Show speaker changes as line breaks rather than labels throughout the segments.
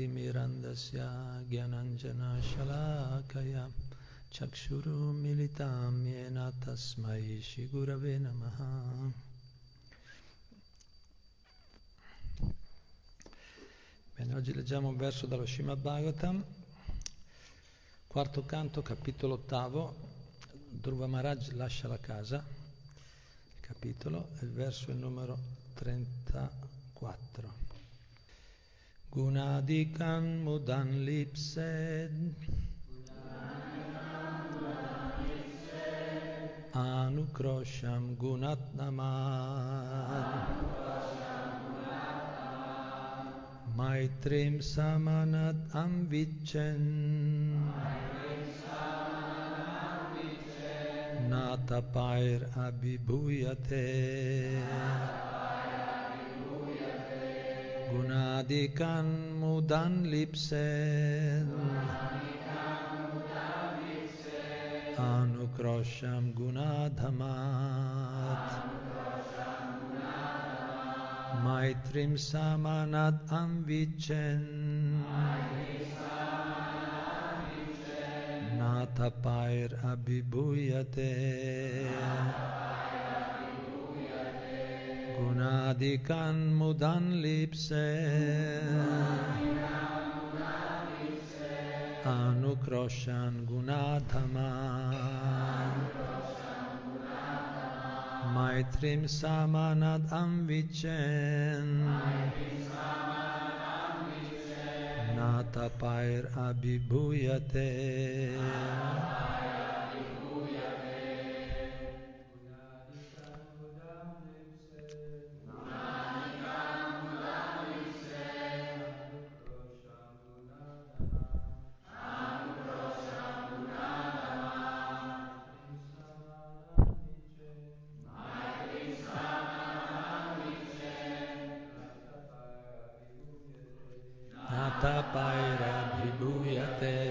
अज्ञानातिमिरन्दस्य ज्ञानञ्जनशलाकया चक्षुरुमिलितां येन तस्मै श्रीगुरवे नमः Bene, oggi leggiamo un verso dallo Srimad Bhagavatam, quarto canto, capitolo ottavo, Dhruva Maharaj lascia la casa, il capitolo, e il verso è il numero 34. Gunadikan mudan lipsed. Anukrosham gunatnaman Maitrim samanat amvichen Natapair abhibhuyate Gunadikan mudan lipsen. Anukrosham gunadhamat Maitrim samanad amvichen. Natapair abhibhuyate Gunadikan mudan lipse. Anukroshan gunadhaman Maitrim samanad amvichen Natapair abhibhuyate Natapair abhibhuyate Anukroshan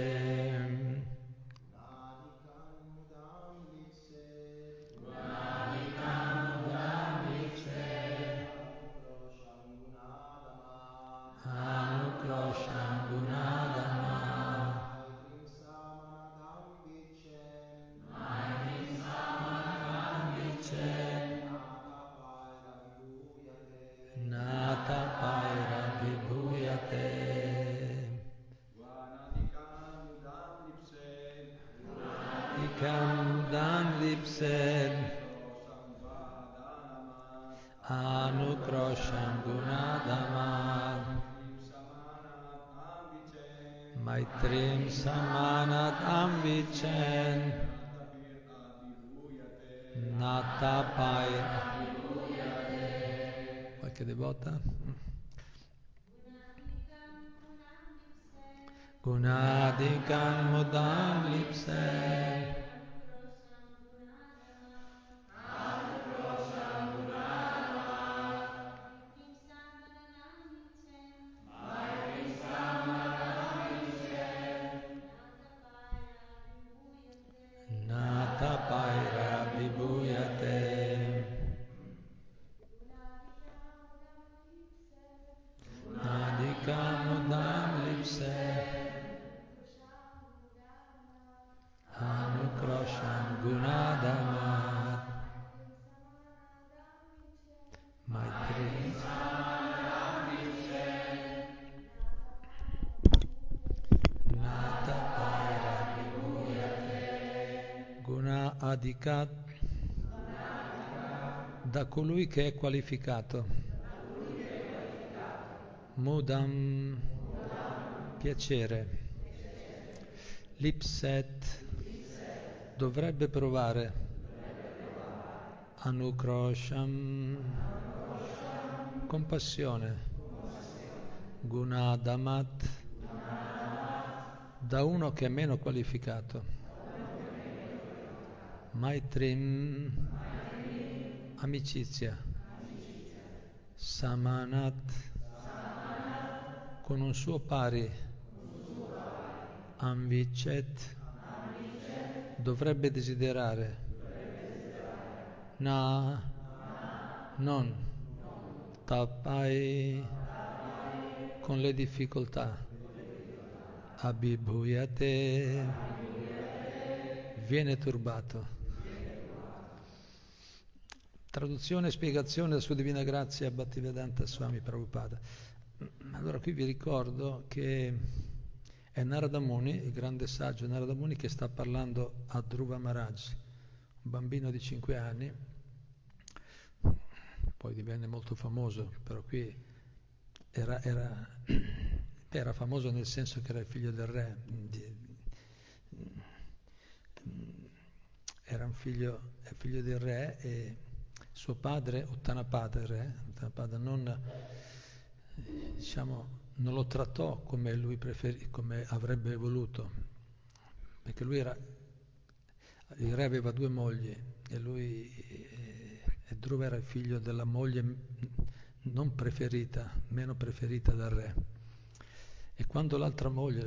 Guna adikat da colui che è qualificato. Mudam piacere. Lipset dovrebbe provare. Anukrosham, compassione, Gunadamat, da uno che è meno qualificato, Maitrim, amicizia, Samanat, con un suo pari, Amvichet, dovrebbe desiderare. Na, non, tapai, con le difficoltà, abibhuyate, viene turbato. Traduzione e spiegazione della sua Divina Grazia Bhaktivedanta Swami Prabhupada. Allora qui vi ricordo che è Narada Muni, il grande saggio Narada Muni, che sta parlando a Dhruva Maharaj, un bambino di 5 anni, poi divenne molto famoso, però qui era, era, era, famoso nel senso che era il figlio del re, era un figlio, figlio del re e suo padre, Uttanapada, il re, Uttanapada non, diciamo, non lo trattò come lui preferì, come avrebbe voluto, perché lui era, il re aveva due mogli e lui e Dhruva era il figlio della moglie non preferita, meno preferita dal re. E quando l'altra moglie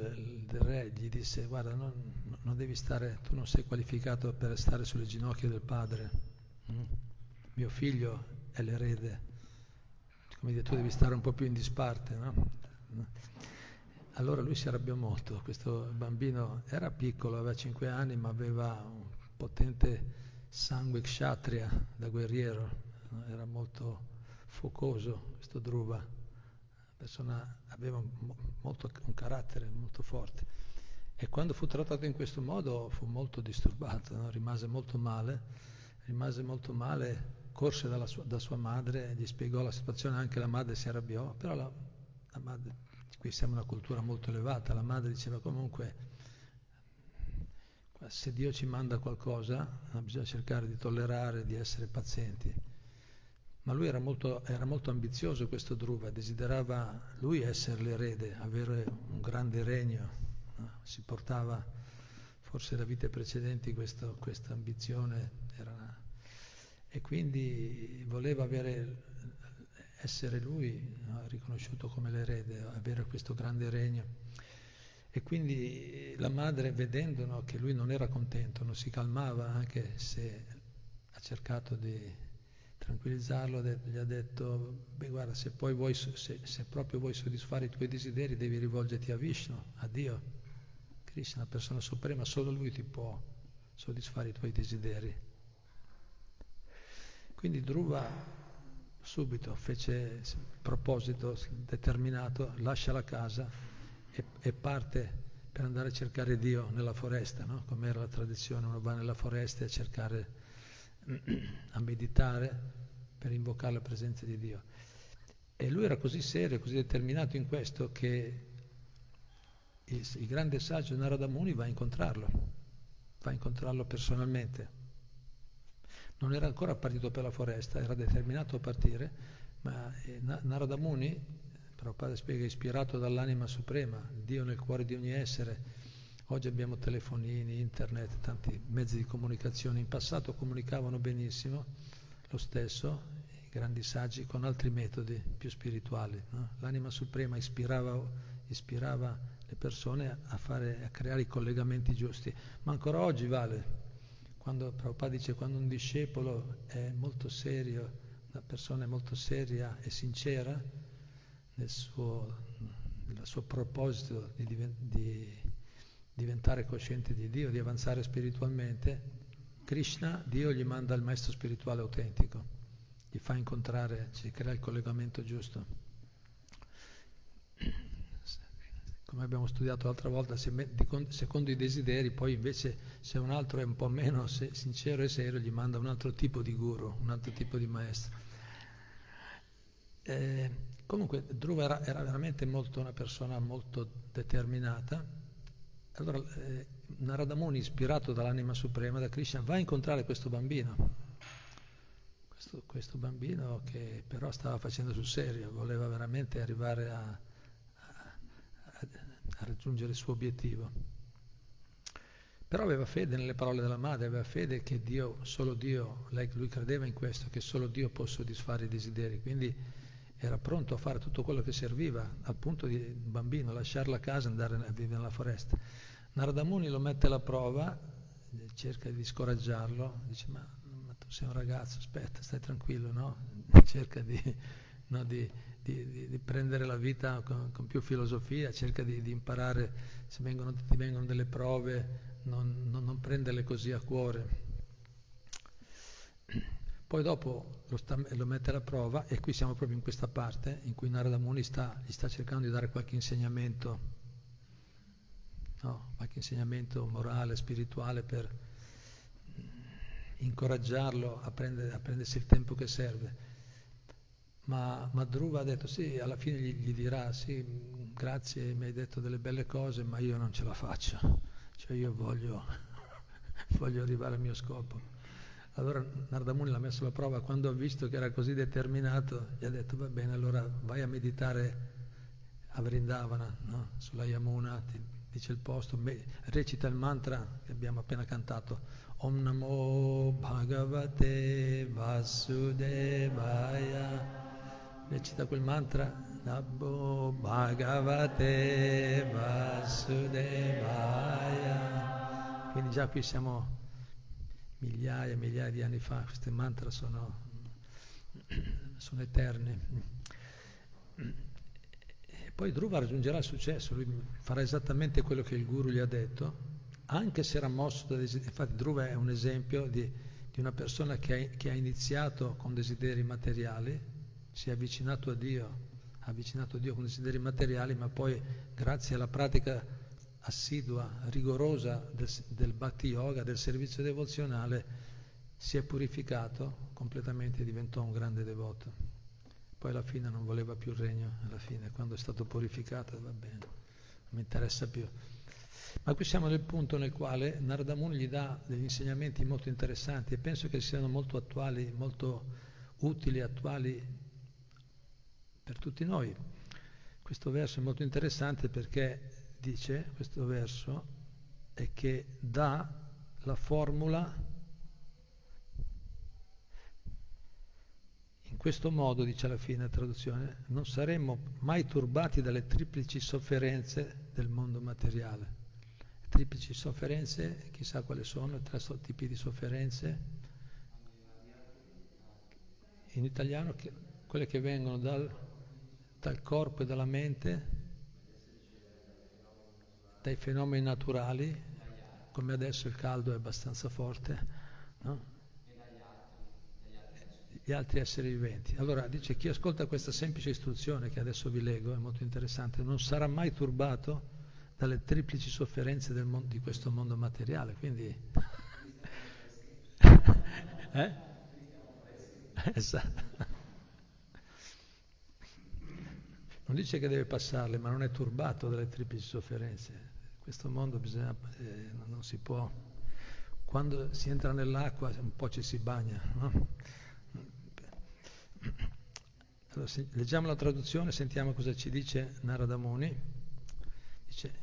del re gli disse guarda non, non devi stare, tu non sei qualificato per stare sulle ginocchia del padre, mm? Mio figlio è l'erede, come dire tu devi stare un po' più in disparte, no? Allora lui si arrabbiò molto, questo bambino era piccolo, aveva 5 anni ma aveva un potente sangue kshatriya da guerriero, era molto focoso questo Dhruva, persona, aveva molto, un carattere molto forte. E quando fu trattato in questo modo fu molto disturbato, no? rimase molto male, rimase molto male, corse sua, da sua madre, gli spiegò la situazione, anche la madre si arrabbiò, però la, la madre, qui siamo una cultura molto elevata, la madre diceva comunque se Dio ci manda qualcosa bisogna cercare di tollerare, di essere pazienti. Ma lui era molto, era molto ambizioso questo Dhruva, desiderava lui essere l'erede, avere un grande regno, no? si portava forse da vite precedenti questa ambizione una... e quindi voleva avere, essere lui no? riconosciuto come l'erede, avere questo grande regno. E quindi la madre, vedendo no, che lui non era contento, non si calmava, anche se ha cercato di tranquillizzarlo, gli ha detto, beh guarda, se, vuoi, se, se proprio vuoi soddisfare i tuoi desideri devi rivolgerti a Vishnu, a Dio. Krishna, persona suprema, solo lui ti può soddisfare i tuoi desideri. Quindi Dhruva subito fece proposito determinato, lascia la casa e, e parte per andare a cercare Dio nella foresta, no? come era la tradizione, uno va nella foresta a cercare, a meditare per invocare la presenza di Dio. E lui era così serio, così determinato in questo che il, il grande saggio Narada Muni va a incontrarlo, va a incontrarlo personalmente. Non era ancora partito per la foresta, era determinato a partire, ma eh, Narada Muni Prabhupada spiega ispirato dall'anima suprema, Dio nel cuore di ogni essere. Oggi abbiamo telefonini, internet, tanti mezzi di comunicazione. In passato comunicavano benissimo lo stesso, i grandi saggi, con altri metodi più spirituali. No? L'anima suprema ispirava, ispirava, le persone a, fare, a creare i collegamenti giusti. Ma ancora oggi vale. Quando Prabhupada dice quando un discepolo è molto serio, una persona è molto seria e sincera, nel suo, nel suo proposito di, di, diventare cosciente di Dio, di avanzare spiritualmente, Krishna, Dio gli manda il maestro spirituale autentico, gli fa incontrare, ci crea il collegamento giusto. Come abbiamo studiato l'altra volta, secondo i desideri, poi invece se un altro è un po' meno sincero e serio, gli manda un altro tipo di guru, un altro tipo di maestro. Eh, Comunque Dhruva era, era, veramente molto una persona molto determinata. Allora eh, Narada Muni, ispirato dall'anima suprema, da Krishna, va a incontrare questo bambino. questo, questo, bambino che però stava facendo sul serio, voleva veramente arrivare a, a raggiungere il suo obiettivo. Però aveva fede nelle parole della madre, aveva fede che Dio, solo Dio, lei, lui credeva in questo, che solo Dio può soddisfare i desideri, quindi era pronto a fare tutto quello che serviva, al punto di bambino, lasciare la casa e andare a vivere nella foresta. Narada Muni lo mette alla prova, cerca di scoraggiarlo, dice ma, ma tu sei un ragazzo, aspetta, stai tranquillo, no? Cerca di, no, di, di, di prendere la vita con, con, più filosofia, cerca di, imparare, se vengono, ti vengono delle prove, non, non, non prenderle così a cuore. Poi dopo lo, sta, lo, mette alla prova e qui siamo proprio in questa parte in cui Narada Muni sta, gli sta cercando di dare qualche insegnamento, no? qualche insegnamento morale, spirituale per incoraggiarlo a, prendere, a prendersi il tempo che serve. Ma, ma Dhruva ha detto sì, alla fine gli, gli dirà sì, grazie, mi hai detto delle belle cose, ma io non ce la faccio, cioè io voglio, voglio arrivare al mio scopo. Allora Nardamuni l'ha messo alla prova, quando ha visto che era così determinato, gli ha detto va bene, allora vai a meditare a Vrindavana, no? sulla Yamuna, ti dice il posto, recita il mantra che abbiamo appena cantato, Om Namo Bhagavate Vasudevaya, recita quel mantra, Namo Bhagavate Vasudevaya, quindi già qui siamo migliaia e migliaia di anni fa, queste mantra sono, sono eterni. E poi Dhruva raggiungerà il successo, lui farà esattamente quello che il guru gli ha detto, anche se era mosso da desideri. Infatti Dhruva è un esempio di, di una persona che ha, che ha, iniziato con desideri materiali, si è avvicinato a Dio, ha avvicinato a Dio con desideri materiali, ma poi grazie alla pratica assidua, rigorosa del, del Bhakti Yoga, del servizio devozionale, si è purificato completamente e diventò un grande devoto. Poi alla fine non voleva più il regno, alla fine quando è stato purificato va bene, non mi interessa più. Ma qui siamo nel punto nel quale Narada Muni gli dà degli insegnamenti molto interessanti e penso che siano molto attuali, molto utili, attuali per tutti noi. Questo verso è molto interessante perché dice questo verso è che dà la formula in questo modo, dice alla fine la traduzione, non saremmo mai turbati dalle triplici sofferenze del mondo materiale. Le triplici sofferenze, chissà quali sono, tre tipi di sofferenze. In italiano, quelle che vengono dal, dal corpo e dalla mente, dai fenomeni naturali, come adesso il caldo è abbastanza forte, no? gli altri esseri viventi. Allora dice chi ascolta questa semplice istruzione che adesso vi leggo, è molto interessante, non sarà mai turbato dalle triplici sofferenze mondo, di questo mondo materiale. Quindi... eh? Esatto. Non dice che deve passarle, ma non è turbato dalle triplici sofferenze questo mondo bisogna, eh, non si può, quando si entra nell'acqua un po' ci si bagna. No? Allora, se, leggiamo la traduzione, sentiamo cosa ci dice Narada Muni. Dice,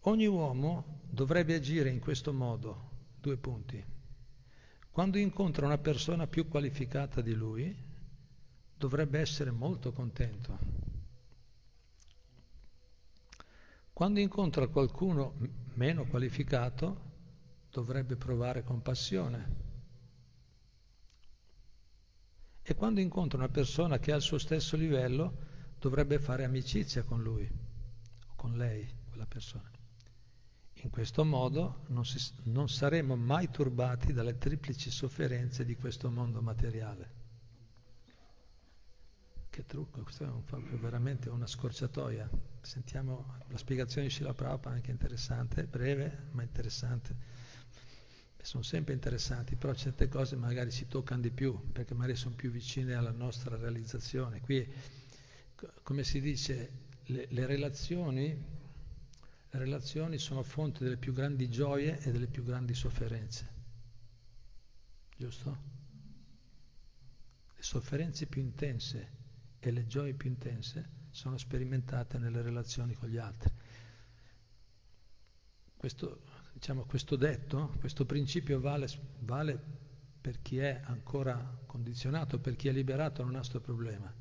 ogni uomo dovrebbe agire in questo modo, due punti. Quando incontra una persona più qualificata di lui, dovrebbe essere molto contento Quando incontra qualcuno meno qualificato dovrebbe provare compassione. E quando incontra una persona che ha il suo stesso livello dovrebbe fare amicizia con lui o con lei, quella persona. In questo modo non, si, non saremo mai turbati dalle triplici sofferenze di questo mondo materiale. Che trucco, questo è un, veramente una scorciatoia. Sentiamo la spiegazione di Shila Prabhupada, anche interessante, breve ma interessante. Sono sempre interessanti, però certe cose magari si toccano di più, perché magari sono più vicine alla nostra realizzazione. Qui, come si dice, le, le relazioni, le relazioni sono fonte delle più grandi gioie e delle più grandi sofferenze. Giusto? sofferenze più intense e le gioie più intense sono sperimentate nelle relazioni con gli altri. Questo, diciamo, questo detto, questo principio vale, vale per chi è ancora condizionato, per chi è liberato non ha questo problema,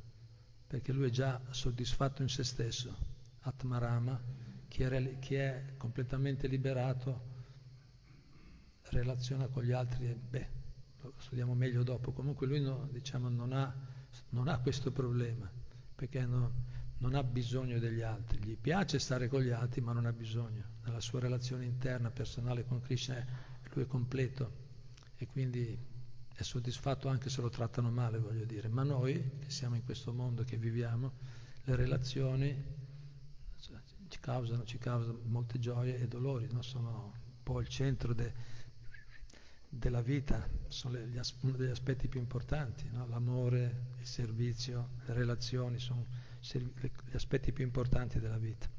perché lui è già soddisfatto in se stesso, Atmarama, chi è, chi è completamente liberato relaziona con gli altri, beh, lo studiamo meglio dopo, comunque lui no, diciamo, non, ha, non, ha, questo problema, perché no, non ha bisogno degli altri, gli piace stare con gli altri ma non ha bisogno, nella sua relazione interna, personale con Krishna lui è completo. E quindi è soddisfatto anche se lo trattano male, voglio dire, ma noi che siamo in questo mondo, che viviamo, le relazioni ci causano, ci causano molte gioie e dolori, no? sono un po' il centro de, della vita, sono gli, uno degli aspetti più importanti, no? l'amore, il servizio, le relazioni sono gli aspetti più importanti della vita.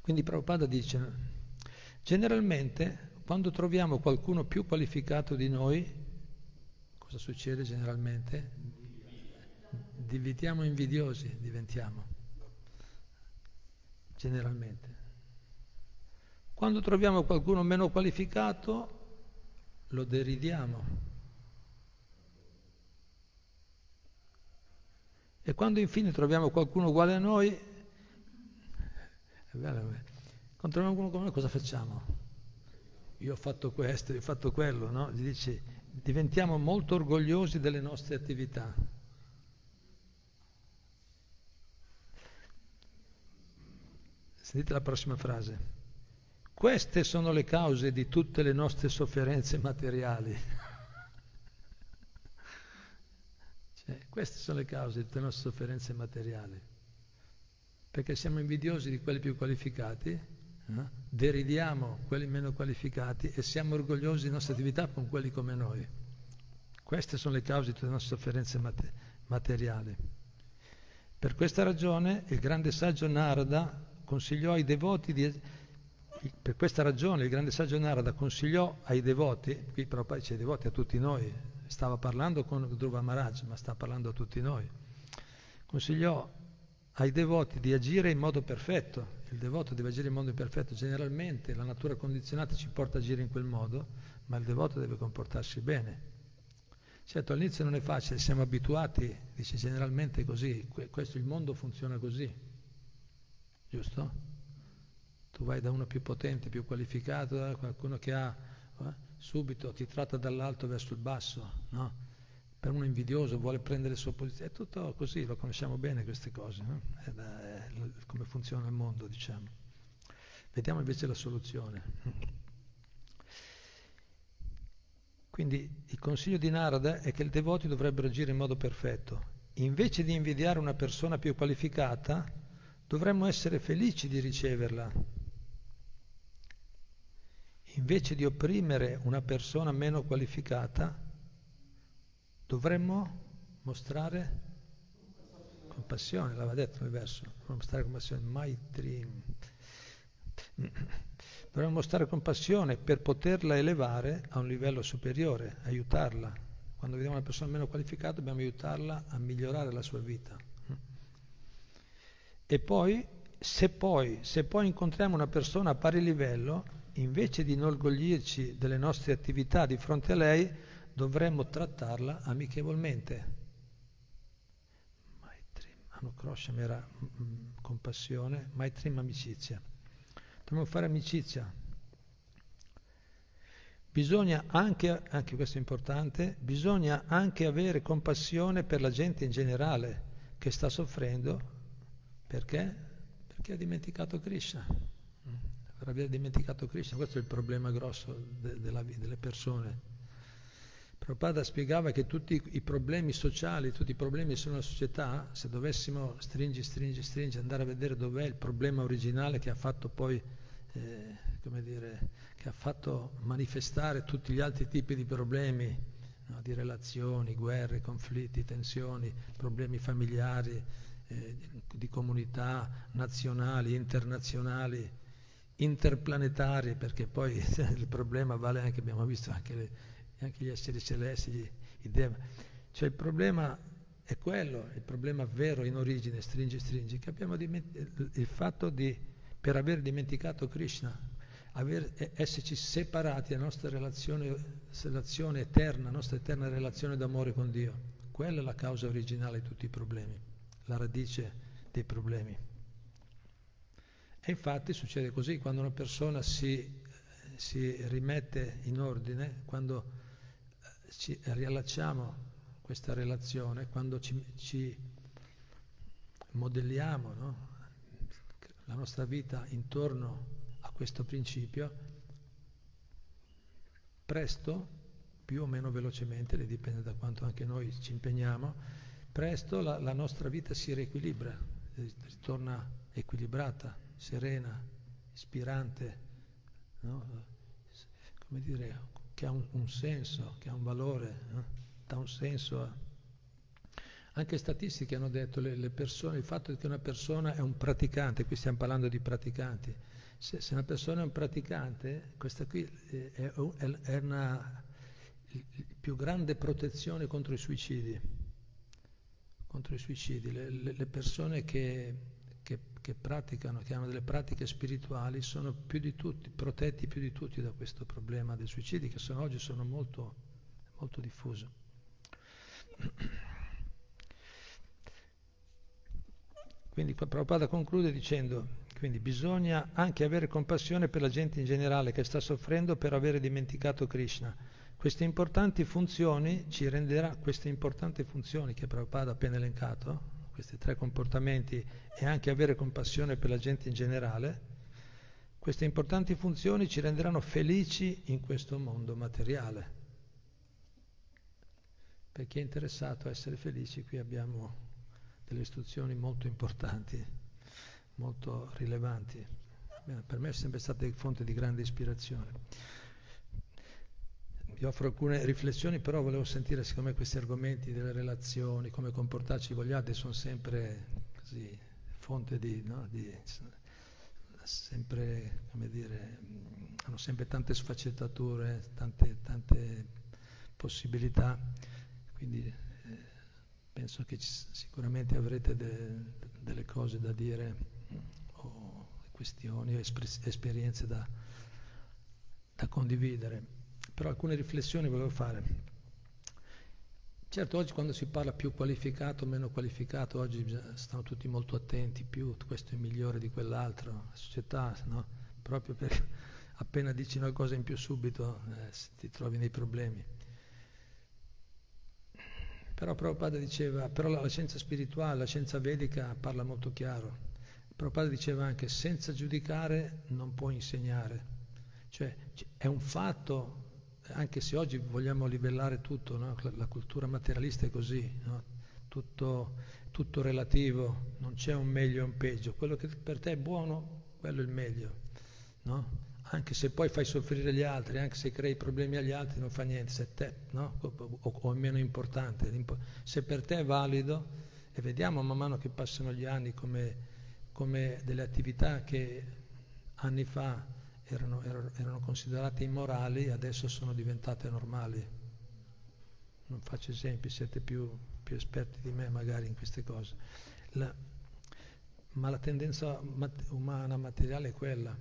Quindi Prabhupada dice, generalmente quando troviamo qualcuno più qualificato di noi, cosa succede generalmente? Diventiamo invidiosi, diventiamo, generalmente. Quando troviamo qualcuno meno qualificato, lo deridiamo. E quando infine troviamo qualcuno uguale a noi, bello, quando troviamo qualcuno come noi cosa facciamo? io ho fatto questo, io ho fatto quello, no? Gli dice, diventiamo molto orgogliosi delle nostre attività. Sentite la prossima frase. Queste sono le cause di tutte le nostre sofferenze materiali. cioè, queste sono le cause di tutte le nostre sofferenze materiali. Perché siamo invidiosi di quelli più qualificati No? Deridiamo quelli meno qualificati e siamo orgogliosi delle nostre attività con quelli come noi. Queste sono le cause di tutte le nostre sofferenze mate- materiali. Per questa ragione il grande saggio Narada consigliò ai devoti di... Per questa ragione il grande saggio Narada consigliò ai devoti, qui però poi c'è i devoti a tutti noi, stava parlando con Dhruva Maharaj, ma sta parlando a tutti noi, consigliò ai devoti di agire in modo perfetto. Il devoto deve agire in modo perfetto. Generalmente la natura condizionata ci porta a agire in quel modo, ma il devoto deve comportarsi bene. Certo, all'inizio non è facile, siamo abituati, dice generalmente così, questo il mondo funziona così, giusto? Tu vai da uno più potente, più qualificato, da qualcuno che ha, eh, subito ti tratta dall'alto verso il basso, no? per uno invidioso vuole prendere le sue posizioni, è tutto così, lo conosciamo bene queste cose, no? è, è, è come funziona il mondo, diciamo. Vediamo invece la soluzione. Quindi il consiglio di Narada è che i devoti dovrebbero agire in modo perfetto. Invece di invidiare una persona più qualificata, dovremmo essere felici di riceverla. Invece di opprimere una persona meno qualificata, dovremmo mostrare compassione, l'aveva detto nel verso, mostrare compassione, Maitri. Dovremmo mostrare compassione per poterla elevare a un livello superiore, aiutarla. Quando vediamo una persona meno qualificata dobbiamo aiutarla a migliorare la sua vita. E poi, se poi, se poi incontriamo una persona a pari livello, invece di inorgoglirci delle nostre attività di fronte a lei, dovremmo trattarla amichevolmente. Anukrosham era mm, compassione, Maitrim amicizia. Dobbiamo fare amicizia. Bisogna anche, anche questo è importante, bisogna anche avere compassione per la gente in generale che sta soffrendo, perché? Perché ha dimenticato Krishna. Per aver dimenticato Krishna, questo è il problema grosso de, della, delle persone. Prabhupada spiegava che tutti i problemi sociali, tutti i problemi sono società, se dovessimo stringi, stringi, stringi, andare a vedere dov'è il problema originale che ha fatto poi, eh, come dire, che ha fatto manifestare tutti gli altri tipi di problemi, no, di relazioni, guerre, conflitti, tensioni, problemi familiari, eh, di comunità nazionali, internazionali, interplanetari, perché poi il problema vale anche, abbiamo visto anche le anche gli esseri celesti, gli, i deva. Cioè il problema è quello, il problema vero in origine, stringi, stringi, che abbiamo dimenticato, il fatto di, per aver dimenticato Krishna, aver, esserci separati dalla nostra relazione, relazione eterna, nostra eterna relazione d'amore con Dio. Quella è la causa originale di tutti i problemi, la radice dei problemi. E infatti succede così, quando una persona si, si rimette in ordine, quando eh, ci riallacciamo questa relazione, quando ci, ci modelliamo no? la nostra vita intorno a questo principio, presto, più o meno velocemente, dipende da quanto anche noi ci impegniamo, presto la, la nostra vita si riequilibra, ritorna equilibrata serena, ispirante, no? come dire, che ha un, un, senso, che ha un valore, no? dà un senso a... Anche statistiche hanno detto le, le, il fatto che una persona è un praticante, qui stiamo parlando di praticanti, se, se una persona è un praticante, questa qui è, è, è una più grande protezione contro i suicidi, contro i suicidi, le, le persone che che, praticano, che hanno delle pratiche spirituali, sono più di tutti, protetti più di tutti da questo problema dei suicidi, che sono, oggi sono molto, molto diffuso. Quindi Prabhupada conclude dicendo, quindi bisogna anche avere compassione per la gente in generale che sta soffrendo per avere dimenticato Krishna. Queste importanti funzioni ci renderà, queste importanti funzioni che Prabhupada ha appena elencato, questi tre comportamenti e anche avere compassione per la gente in generale, queste importanti funzioni ci renderanno felici in questo mondo materiale. Per chi è interessato a essere felici, qui abbiamo delle istruzioni molto importanti, molto rilevanti. Per me è sempre stata fonte di grande ispirazione. Vi offro alcune riflessioni, però volevo sentire, siccome questi argomenti delle relazioni, come comportarci con gli altri, sono sempre così, fonte di, no, di sempre, come dire, hanno sempre tante sfaccettature, tante, tante possibilità, quindi eh, penso che ci, sicuramente avrete de, delle cose da dire o questioni o esperienze da, da condividere però alcune riflessioni volevo fare. Certo, oggi quando si parla più qualificato, meno qualificato, oggi stanno tutti molto attenti, più questo è migliore di quell'altro, la società, no? proprio perché appena dici una cosa in più subito eh, ti trovi nei problemi. Però Prabhupada diceva, però la, la scienza spirituale, la scienza vedica parla molto chiaro. Prabhupada diceva anche, senza giudicare non puoi insegnare. Cioè è un fatto anche se oggi vogliamo livellare tutto, no? la cultura materialista è così, no? tutto, tutto, relativo, non c'è un meglio e un peggio, quello che per te è buono, quello è il meglio, no? anche se poi fai soffrire gli altri, anche se crei problemi agli altri, non fa niente, se te, o, o, è meno importante, se per te è valido, e vediamo man mano che passano gli anni come, come delle attività che anni fa erano, erano, considerate immorali adesso sono diventate normali. Non faccio esempi, siete più, più esperti di me magari in queste cose. La, ma la tendenza mat- umana materiale è quella.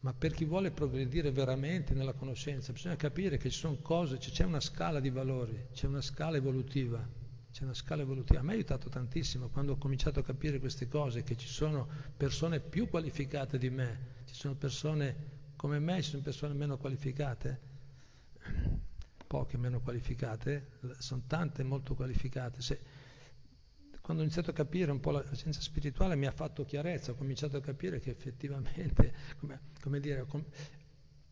Ma per chi vuole progredire veramente nella conoscenza, bisogna capire che ci sono cose, c'è una scala di valori, c'è una scala evolutiva, c'è una scala evolutiva. A me ha aiutato tantissimo quando ho cominciato a capire queste cose, che ci sono persone più qualificate di me, ci sono persone come me, ci sono persone meno qualificate, poche meno qualificate, sono tante molto qualificate. Se, quando ho iniziato a capire un po' la scienza spirituale mi ha fatto chiarezza, ho cominciato a capire che effettivamente, come, come dire, com,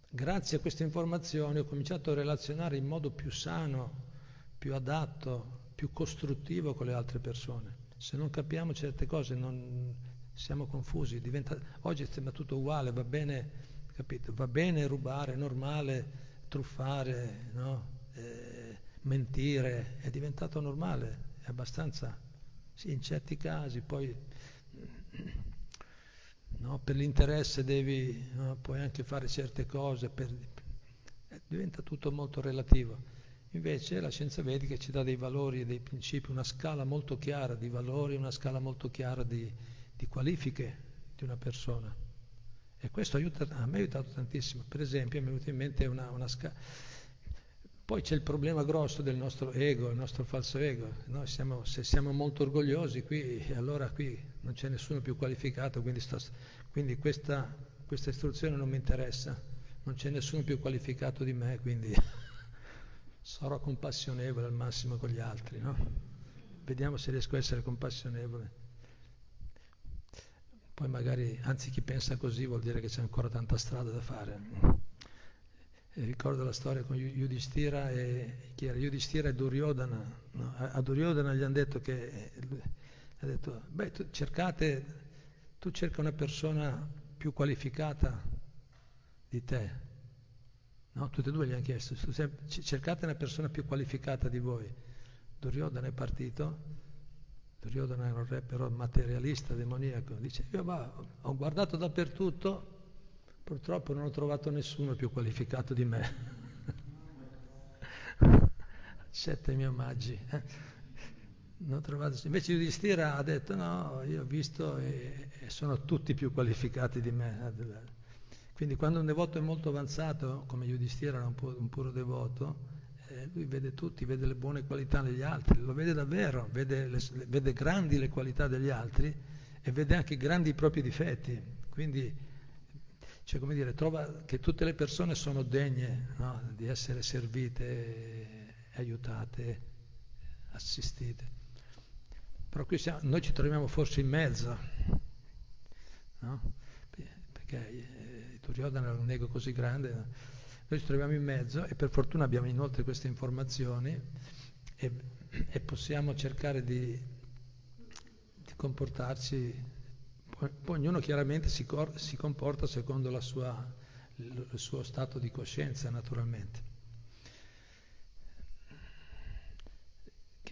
grazie a queste informazioni ho cominciato a relazionare in modo più sano, più adatto, più costruttivo con le altre persone. Se non capiamo certe cose non, siamo confusi, diventa, oggi sembra tutto uguale, va bene, capito? Va bene rubare, normale truffare, no? eh, mentire, è diventato normale, è abbastanza, sì, in certi casi, poi no, per l'interesse devi, no, puoi anche fare certe cose, per, eh, diventa tutto molto relativo. Invece la scienza vedica ci dà dei valori e dei principi, una scala molto chiara di valori, una scala molto chiara di, di qualifiche di una persona. E questo aiuta, a me ha aiutato tantissimo. Per esempio, mi è venuta in mente una, una scala. Poi c'è il problema grosso del nostro ego, il nostro falso ego. Noi siamo, se siamo molto orgogliosi qui, allora qui non c'è nessuno più qualificato, quindi, sto, quindi questa, questa istruzione non mi interessa, non c'è nessuno più qualificato di me, quindi sarò compassionevole al massimo con gli altri, no? Vediamo se riesco a essere compassionevole. Poi magari, anzi chi pensa così vuol dire che c'è ancora tanta strada da fare. E ricordo la storia con Yudhishthira e chi era? Yudhishthira e Duryodhana. No? A Duryodhana gli hanno detto che ha detto, beh, tu cercate, tu cerca una persona più qualificata di te, No? Tutti e due gli hanno chiesto, cercate una persona più qualificata di voi. Duryodhana è partito, Duryodhana era un re però materialista, demoniaco, dice, io va, ho guardato dappertutto, purtroppo non ho trovato nessuno più qualificato di me. Accetta i miei omaggi. Eh? Invece Yudhishthira ha detto no, io ho visto e, e sono tutti più qualificati di me. Quindi quando un devoto è molto avanzato, come Yudhishthira era un, pu- un puro devoto, eh, lui vede tutti, vede le buone qualità negli altri, lo vede davvero, vede, le, vede grandi le qualità degli altri e vede anche grandi i propri difetti. Quindi, cioè, come dire, trova che tutte le persone sono degne no, di essere servite, aiutate, assistite. Però qui siamo, noi ci troviamo forse in mezzo, no? Eh, Duryodhana era un ego così grande, noi ci troviamo in mezzo e per fortuna abbiamo inoltre queste informazioni e, e possiamo cercare di, di comportarci, ognuno chiaramente si, cor, si comporta secondo sua, il, il suo stato di coscienza naturalmente.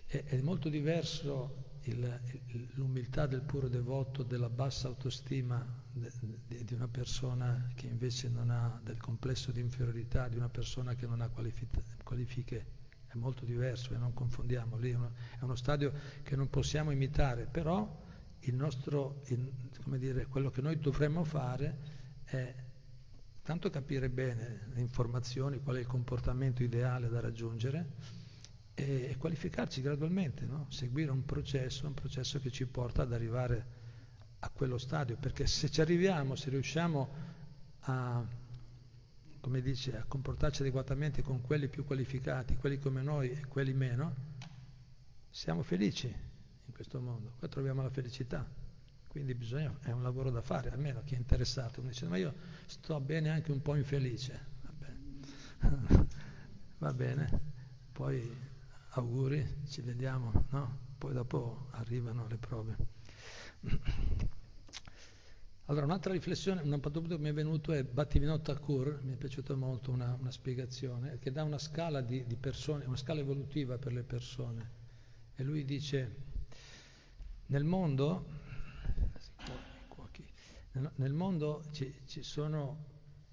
È molto diverso il, l'umiltà del puro devoto, della bassa autostima de, di una persona che invece non ha del complesso di inferiorità, di una persona che non ha qualifiche, è molto diverso e non confondiamo, lì è uno, è uno stadio che non possiamo imitare, però il nostro, il, dire, quello che noi dovremmo fare è tanto capire bene le informazioni, qual è il comportamento ideale da raggiungere, e qualificarci gradualmente, no? seguire un processo, un processo che ci porta ad arrivare a quello stadio, perché se ci arriviamo, se riusciamo a, come dice, a comportarci adeguatamente con quelli più qualificati, quelli come noi e quelli meno, siamo felici in questo mondo, qua troviamo la felicità, quindi bisogna, è un lavoro da fare, almeno chi è interessato, mi dice ma io sto bene anche un po' infelice, va va bene. poi auguri, ci vediamo, no? Poi dopo arrivano le prove. Allora, un'altra riflessione, un che mi è venuto è Bhattivinoda Thakur, mi è piaciuta molto una, una spiegazione, che dà una scala di, di, persone, una scala evolutiva per le persone. E lui dice, nel mondo, nel mondo ci, ci sono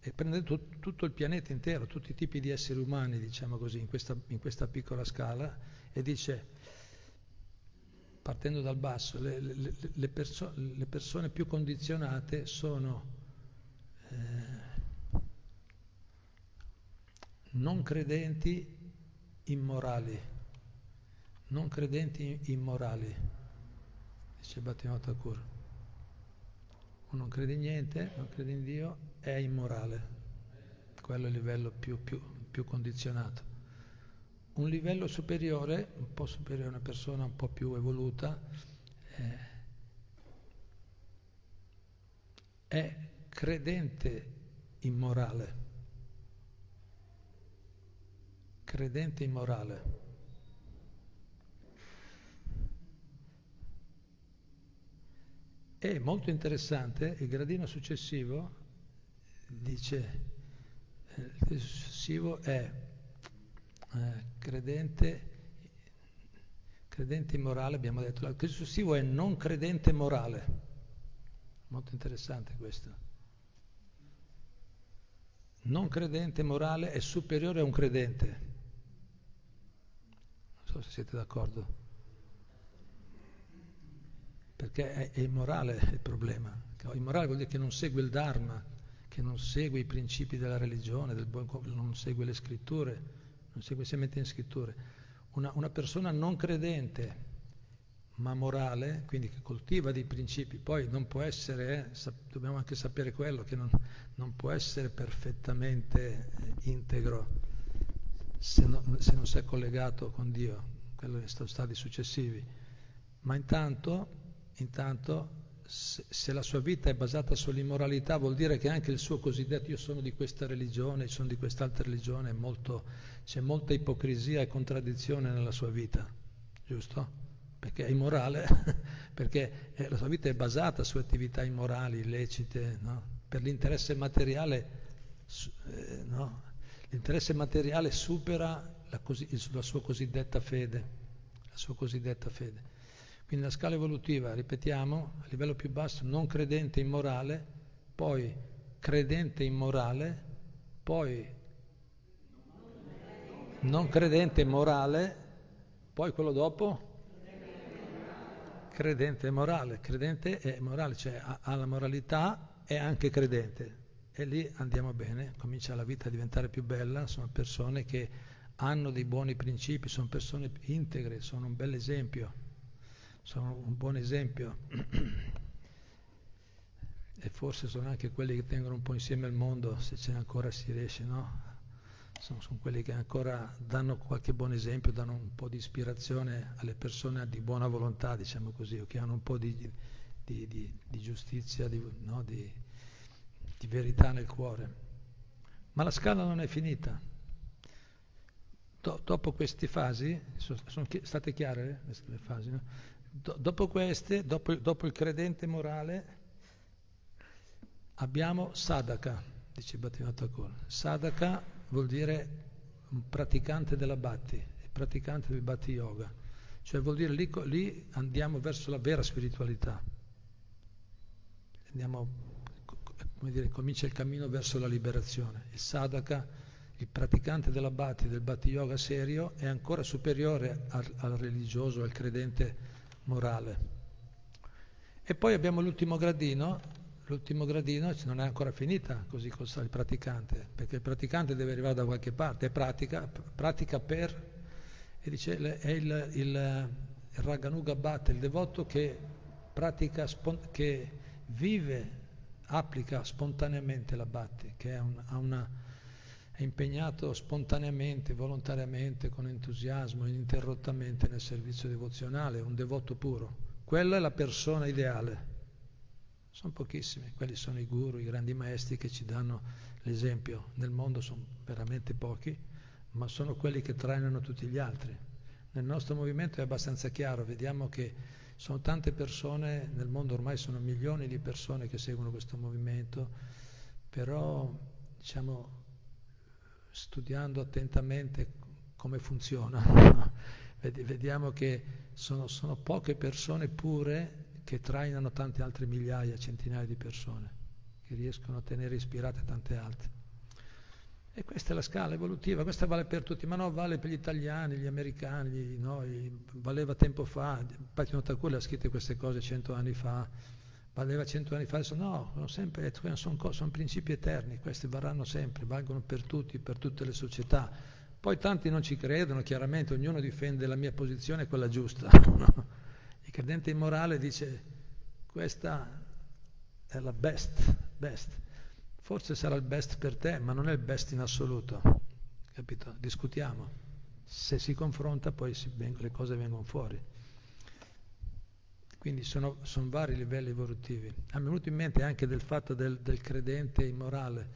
e prende tut, tutto il pianeta intero, tutti i tipi di esseri umani, diciamo così, in questa, in questa piccola scala, e dice, partendo dal basso, le, le, le, perso- le persone più condizionate sono eh, non credenti immorali, non credenti immorali, dice Battino Thakur. Uno non crede in niente, non crede in Dio, è immorale. Quello è il livello più, più, più condizionato. Un livello superiore, un po' superiore a una persona un po' più evoluta, eh, è credente immorale. Credente immorale. E molto interessante, il gradino successivo dice, eh, il gradino successivo è eh, credente, credente immorale, abbiamo detto, il gradino successivo è non credente morale. Molto interessante questo. non credente morale è superiore a un credente. Non so se siete d'accordo. Perché è, è immorale il problema. Immorale vuol dire che non segue il Dharma, che non segue i principi della religione, del buon, non segue le scritture, non segue se mette in scritture. Una, una persona non credente ma morale, quindi che coltiva dei principi, poi non può essere, eh, dobbiamo anche sapere quello, che non, non può essere perfettamente eh, integro se, no, se, non si è collegato con Dio, quello sono stati successivi. Ma intanto, intanto se, la sua vita è basata sull'immoralità vuol dire che anche il suo cosiddetto io sono di questa religione, sono di quest'altra religione, molto, c'è molta ipocrisia e contraddizione nella sua vita, giusto? perché è immorale, perché eh, la sua vita è basata su attività immorali, illecite, no? per l'interesse materiale, eh, no? l'interesse materiale supera la, cosi, la, sua cosiddetta fede, la sua cosiddetta fede. Quindi la scala evolutiva, ripetiamo, a livello più basso, non credente immorale, poi credente immorale, poi non credente morale, poi quello dopo? Credente è morale, credente è morale, cioè ha, la moralità e anche credente. E lì andiamo bene, comincia la vita a diventare più bella, sono persone che hanno dei buoni principi, sono persone integre, sono un bel esempio, sono un buon esempio. e forse sono anche quelli che tengono un po' insieme il mondo, se ce ne ancora si riesce, no? sono, sono, quelli che ancora danno qualche buon esempio, danno un po' di ispirazione alle persone di buona volontà, diciamo così, o che hanno un po' di, di, di, di giustizia, no? di, verità nel cuore. Ma la scala non è finita. Do, dopo queste fasi, sono, sono state chiare eh, le fasi, no? Do, dopo queste, dopo, dopo il credente morale, abbiamo sadaka, dice Bhattivinoda Thakur. Sadaka vuol dire un praticante della Bhatti, praticante del Bhatti Yoga, cioè vuol dire lì, lì andiamo verso la vera spiritualità, andiamo, come dire, comincia il cammino verso la liberazione. Il sadhaka, il praticante della Bhatti, del Bhatti Yoga serio, è ancora superiore al, al religioso, al credente morale. E poi abbiamo l'ultimo gradino, l'ultimo gradino non è ancora finita così con il praticante, perché il praticante deve arrivare da qualche parte, pratica, pratica per, e dice, è il, il, il Raganuga Bhatta, il devoto che pratica, che vive, applica spontaneamente la Bhatti, che è, un, una, è impegnato spontaneamente, volontariamente, con entusiasmo, ininterrottamente nel servizio devozionale, un devoto puro. Quella è la persona ideale. Sono pochissimi, quelli sono i guru, i grandi maestri che ci danno l'esempio. Nel mondo sono veramente pochi, ma sono quelli che trainano tutti gli altri. Nel nostro movimento è abbastanza chiaro, vediamo che sono tante persone, nel mondo ormai sono milioni di persone che seguono questo movimento, però diciamo, studiando attentamente come funziona, vediamo che sono, sono poche persone pure che trainano tante altre migliaia, centinaia di persone, che riescono a tenere ispirate tante altre. E questa è la scala evolutiva, questa vale per tutti, ma no, vale per gli italiani, gli americani, no, valeva tempo fa, Patino Taculi ha scritto queste cose cento anni fa, valeva cento anni fa, adesso no, sono, sempre, sono, sono principi eterni, questi varranno sempre, valgono per tutti, per tutte le società. Poi tanti non ci credono, chiaramente ognuno difende la mia posizione, quella giusta. Il credente immorale dice questa è la best, best. Forse sarà il best per te, ma non è il best in assoluto. Capito? Discutiamo. Se si confronta poi si, le cose vengono fuori. Quindi sono, sono, vari livelli evolutivi. Mi è venuto in mente anche del fatto del, del credente immorale.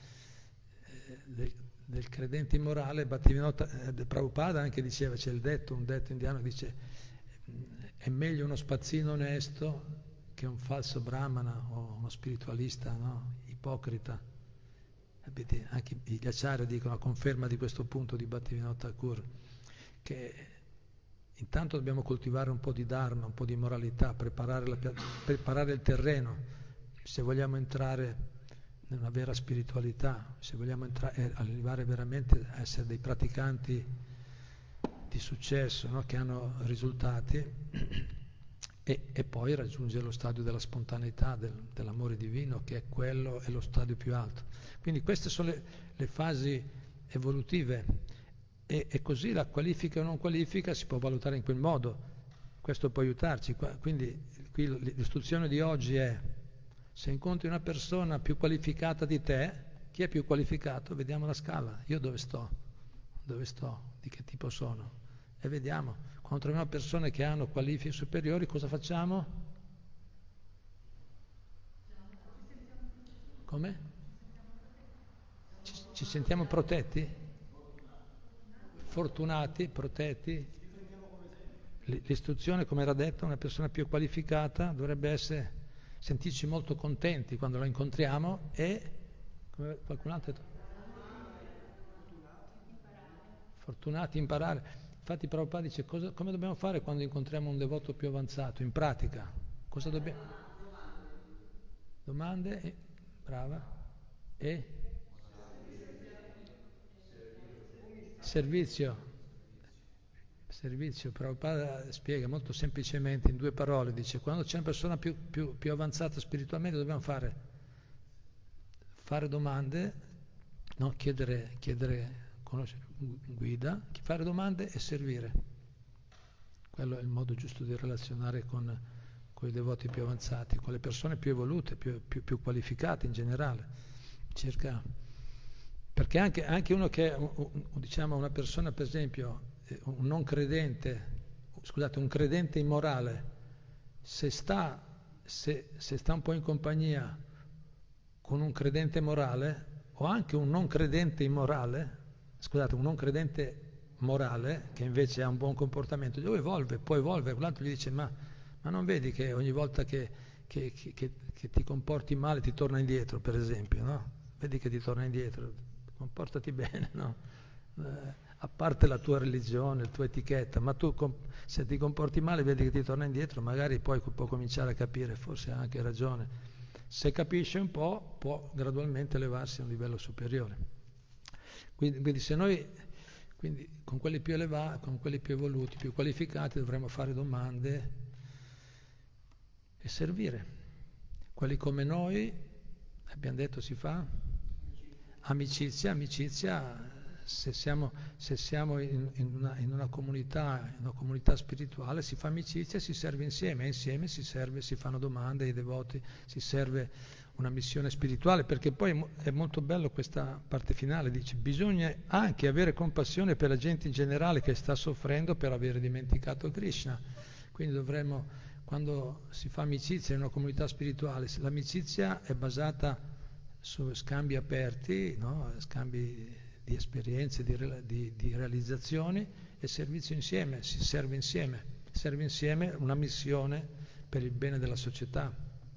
Eh, del, del, credente immorale, Bhattivinoda, eh, Prabhupada anche diceva, c'è il detto, un detto indiano che dice è meglio uno spazzino onesto che un falso brahmana o uno spiritualista no? ipocrita. Anche gli acciari dicono a conferma di questo punto di Bhattivinoda Thakur che intanto dobbiamo coltivare un po' di dharma, un po' di moralità, preparare, la, preparare il terreno se vogliamo entrare nella vera spiritualità, se vogliamo entrare, eh, arrivare veramente a essere dei praticanti di successo, no? che hanno risultati, e, e, poi raggiungere lo stadio della spontaneità, del, dell'amore divino, che è quello, è lo stadio più alto. Quindi queste sono le, le fasi evolutive e, e, così la qualifica o non qualifica si può valutare in quel modo. Questo può aiutarci. Quindi qui l'istruzione di oggi è se incontri una persona più qualificata di te, chi è più qualificato? Vediamo la scala. Io dove sto? Dove sto? Di che tipo sono? E vediamo. Quando troviamo persone che hanno qualifiche superiori, cosa facciamo? Come? Ci, ci sentiamo protetti? Fortunati, protetti? L'istruzione, come era detto, una persona più qualificata dovrebbe essere sentirci molto contenti quando lo incontriamo e, come qualcun altro ha detto, fortunati imparare. Infatti Prabhupada dice cosa, come dobbiamo fare quando incontriamo un devoto più avanzato, in pratica? Cosa dobbiamo... Domande? E, brava. E? Servizio servizio, Prabhupada spiega molto semplicemente in due parole, dice quando c'è una persona più, più, più avanzata spiritualmente dobbiamo fare, fare domande, no? chiedere, chiedere guida, fare domande e servire. Quello è il modo giusto di relazionare con, con i devoti più avanzati, con le persone più evolute, più, più, più qualificate in generale. Circa, perché anche, anche uno che è diciamo, una persona, per esempio, un non credente, scusate, un credente immorale, se sta, se, se sta un po' in compagnia con un credente morale, o anche un non credente immorale, scusate, un non credente morale, che invece ha un buon comportamento, lui evolve, poi evolve, quell'altro gli dice, ma, ma non vedi che ogni volta che, che, che, che, ti comporti male ti torna indietro, per esempio, no? Vedi che ti torna indietro, comportati bene, no? Eh, a parte la tua religione, la tua etichetta, ma tu se ti comporti male vedi che ti torna indietro, magari poi può cominciare a capire, forse ha anche ragione. Se capisce un po', può gradualmente elevarsi a un livello superiore. Quindi, quindi se noi quindi, con quelli più elevati, con quelli più evoluti, più qualificati, dovremmo fare domande e servire. Quelli come noi, abbiamo detto si fa? Amicizia, amicizia se siamo, se siamo in, in, una, in, una comunità, in, una, comunità, spirituale, si fa amicizia, si serve insieme, e insieme si, serve, si fanno domande ai devoti, si serve una missione spirituale, perché poi è molto bello questa parte finale, dice bisogna anche avere compassione per la gente in generale che sta soffrendo per aver dimenticato Krishna. Quindi dovremmo, quando si fa amicizia in una comunità spirituale, l'amicizia è basata su scambi aperti, no? scambi di esperienze, di, di, di realizzazioni e servizio insieme, si serve insieme, serve insieme una missione per il bene della società,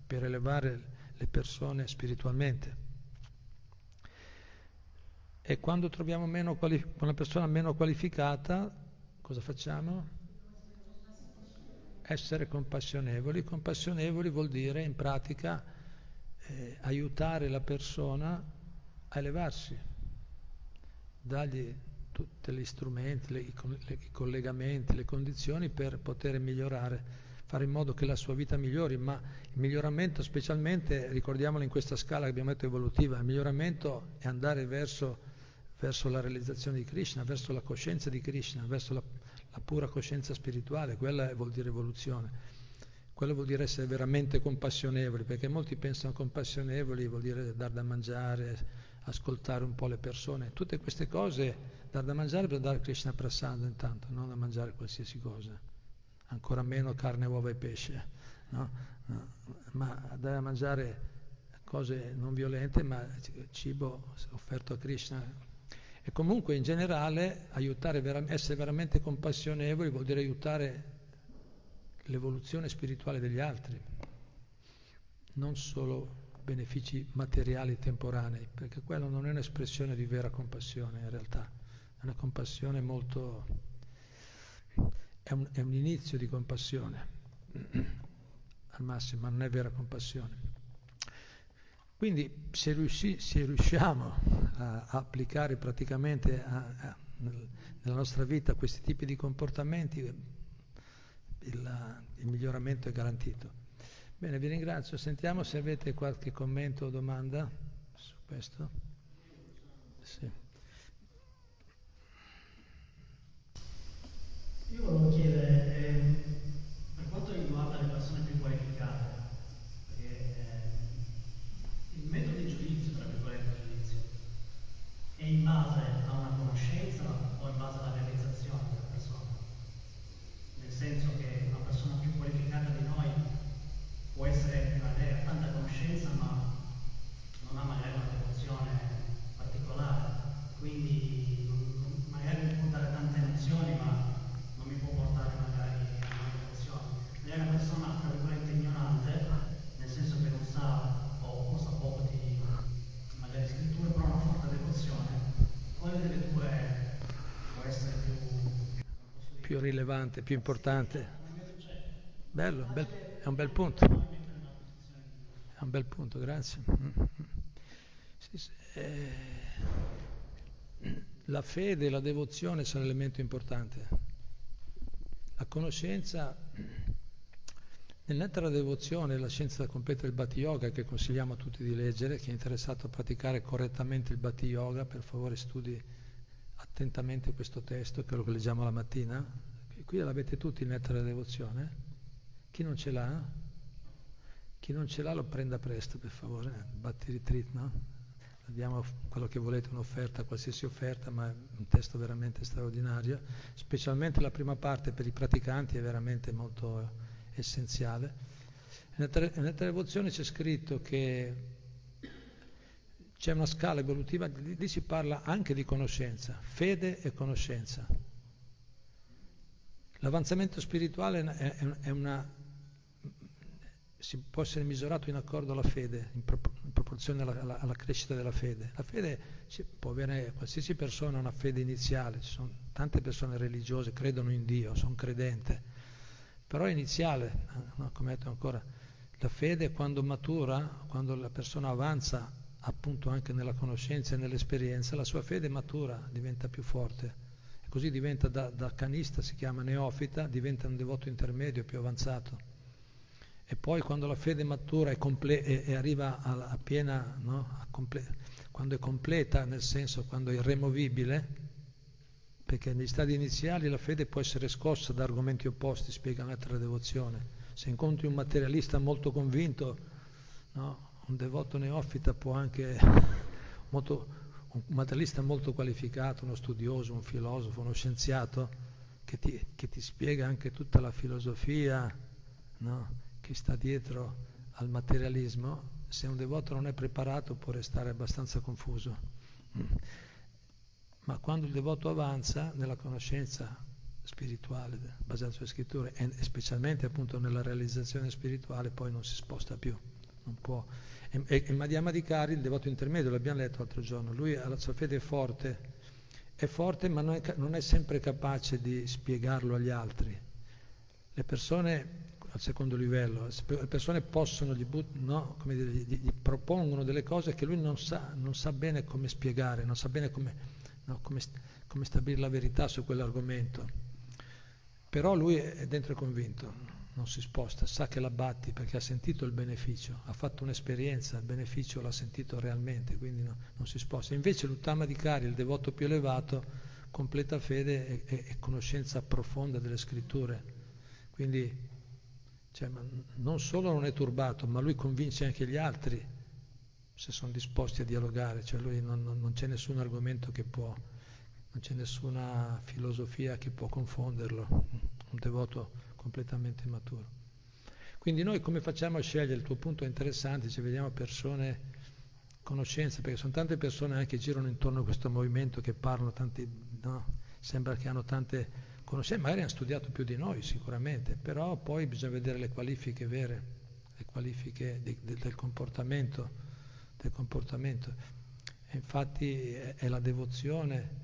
per elevare le persone spiritualmente. E quando troviamo quali- una persona meno qualificata, cosa facciamo? Essere compassionevoli. Compassionevoli vuol dire in pratica eh, aiutare la persona a elevarsi dargli tutti gli strumenti, le, i collegamenti, le condizioni per poter migliorare, fare in modo che la sua vita migliori, ma il miglioramento specialmente, ricordiamolo in questa scala che abbiamo detto evolutiva, il miglioramento è andare verso, verso la realizzazione di Krishna, verso la coscienza di Krishna, verso la, la pura coscienza spirituale, quella vuol dire evoluzione. Quello vuol dire essere veramente compassionevoli, perché molti pensano compassionevoli vuol dire dar da mangiare, ascoltare un po' le persone, tutte queste cose, dar da mangiare per dare Krishna Prasad intanto, non da mangiare qualsiasi cosa, ancora meno carne, uova e pesce, no? No. ma da mangiare cose non violente, ma cibo offerto a Krishna. E comunque in generale aiutare, essere veramente compassionevoli vuol dire aiutare l'evoluzione spirituale degli altri, non solo benefici materiali temporanei, perché quello non è un'espressione di vera compassione in realtà, è una compassione molto... è un, è un inizio di compassione, al massimo, ma non è vera compassione. Quindi se, riusci, se riusciamo a, a, applicare praticamente a, a, nella nostra vita questi tipi di comportamenti, il, il miglioramento è garantito. Bene, vi ringrazio. Sentiamo se avete qualche commento o domanda su questo. Sì.
Io volevo chiedere, eh, per quanto riguarda le persone più qualificate, perché eh, il metodo di giudizio, tra virgolette, giudizio, è in base a una conoscenza o in base alla realizzazione della persona? Nel senso che una persona più qualificata di noi può essere avere tanta conoscenza ma non ha magari una devozione particolare, quindi magari mi può dare tante nozioni ma non mi può portare magari a una devozione. Lei è una persona tra virgolette ignorante, nel senso che non sa o, o sa poco di magari scritture, però ha una forte devozione. Quale delle due può essere più,
più rilevante, più importante? Bello, bel, è un bel punto. È un bel punto, grazie. Sì, sì, eh, la fede e la devozione sono l'elemento importante. La conoscenza, nel lettera devozione, la scienza completa del Bhatti Yoga, che consigliamo a tutti di leggere, chi è interessato a praticare correttamente il Bhatti Yoga, per favore studi attentamente questo testo, quello che leggiamo la mattina. Qui l'avete tutti in lettera devozione. Chi non ce l'ha? Chi non ce l'ha lo prenda presto, per favore. Batti retreat, no? Abbiamo quello che volete, un'offerta, qualsiasi offerta, ma è un testo veramente straordinario. Specialmente la prima parte per i praticanti è veramente molto essenziale. Nella devozione c'è scritto che c'è una scala evolutiva, lì si parla anche di conoscenza, fede e conoscenza. L'avanzamento spirituale è una si può essere misurato in accordo alla fede, in, pro, in proporzione alla, alla, alla, crescita della fede. La fede può avere, qualsiasi persona una fede iniziale, ci sono tante persone religiose, credono in Dio, sono credente, però è iniziale, no, come detto ancora, la fede quando matura, quando la persona avanza appunto anche nella conoscenza e nell'esperienza, la sua fede matura, diventa più forte. Così diventa da, da canista, si chiama neofita, diventa un devoto intermedio più avanzato e poi quando la fede matura e, comple- arriva a, a piena, no? a comple- quando è completa, nel senso quando è irremovibile, perché negli stadi iniziali la fede può essere scossa da argomenti opposti, spiega l'altra devozione. Se incontri un materialista molto convinto, no? un devoto neofita può anche, molto, un materialista molto qualificato, uno studioso, un filosofo, uno scienziato, che ti, che ti spiega anche tutta la filosofia, no? che sta dietro al materialismo, se un devoto non è preparato può restare abbastanza confuso. Mm. Ma quando il devoto avanza nella conoscenza spirituale basata sulle scritture e specialmente appunto nella realizzazione spirituale poi non si sposta più, non può. E, e, e Madhyama Dikari, il devoto intermedio, l'abbiamo letto l'altro giorno, lui ha la sua fede forte, è forte ma non è, non è sempre capace di spiegarlo agli altri. Le persone al secondo livello, le persone possono, gli, but, no, dire, gli, gli, propongono delle cose che lui non sa, non sa bene come spiegare, non sa bene come, no, come, come stabilire la verità su quell'argomento. Però lui è dentro convinto, non si sposta, sa che la batti perché ha sentito il beneficio, ha fatto un'esperienza, il beneficio l'ha sentito realmente, quindi no, non si sposta. Invece l'Uttama di Cari, il devoto più elevato, completa fede e, e, e conoscenza profonda delle scritture. Quindi cioè, non solo non è turbato, ma lui convince anche gli altri se sono disposti a dialogare, cioè lui non, non, non c'è nessun argomento che può, non c'è nessuna filosofia che può confonderlo, un devoto completamente maturo. Quindi noi come facciamo a scegliere? Il tuo punto è interessante, se vediamo persone, conoscenze, perché sono tante persone anche che girano intorno a questo movimento che parlano, tanti, no? sembra che hanno tante conoscenze, magari hanno studiato più di noi sicuramente, però poi bisogna vedere le qualifiche vere, le qualifiche di, di, del comportamento. Del comportamento. infatti è, è la devozione,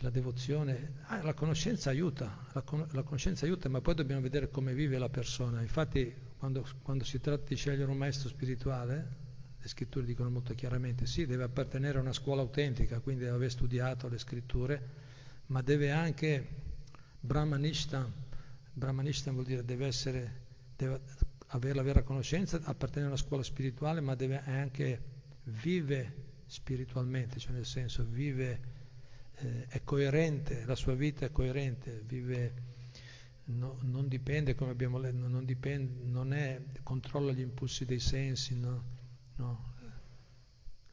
la devozione, ah, la conoscenza aiuta, la, con- la, conoscenza aiuta, ma poi dobbiamo vedere come vive la persona. Infatti quando, quando si tratta di scegliere un maestro spirituale, le scritture dicono molto chiaramente, sì, deve appartenere a una scuola autentica, quindi deve aver studiato le scritture, ma deve anche Brahmanishtam, Brahmanishtam vuol dire deve essere, deve avere la vera conoscenza, appartenere a una scuola spirituale, ma deve anche vive spiritualmente, cioè nel senso vive eh, è coerente, la sua vita è coerente, vive, no, non dipende, come abbiamo letto, non, dipende, non è, controlla gli impulsi dei sensi, no, no,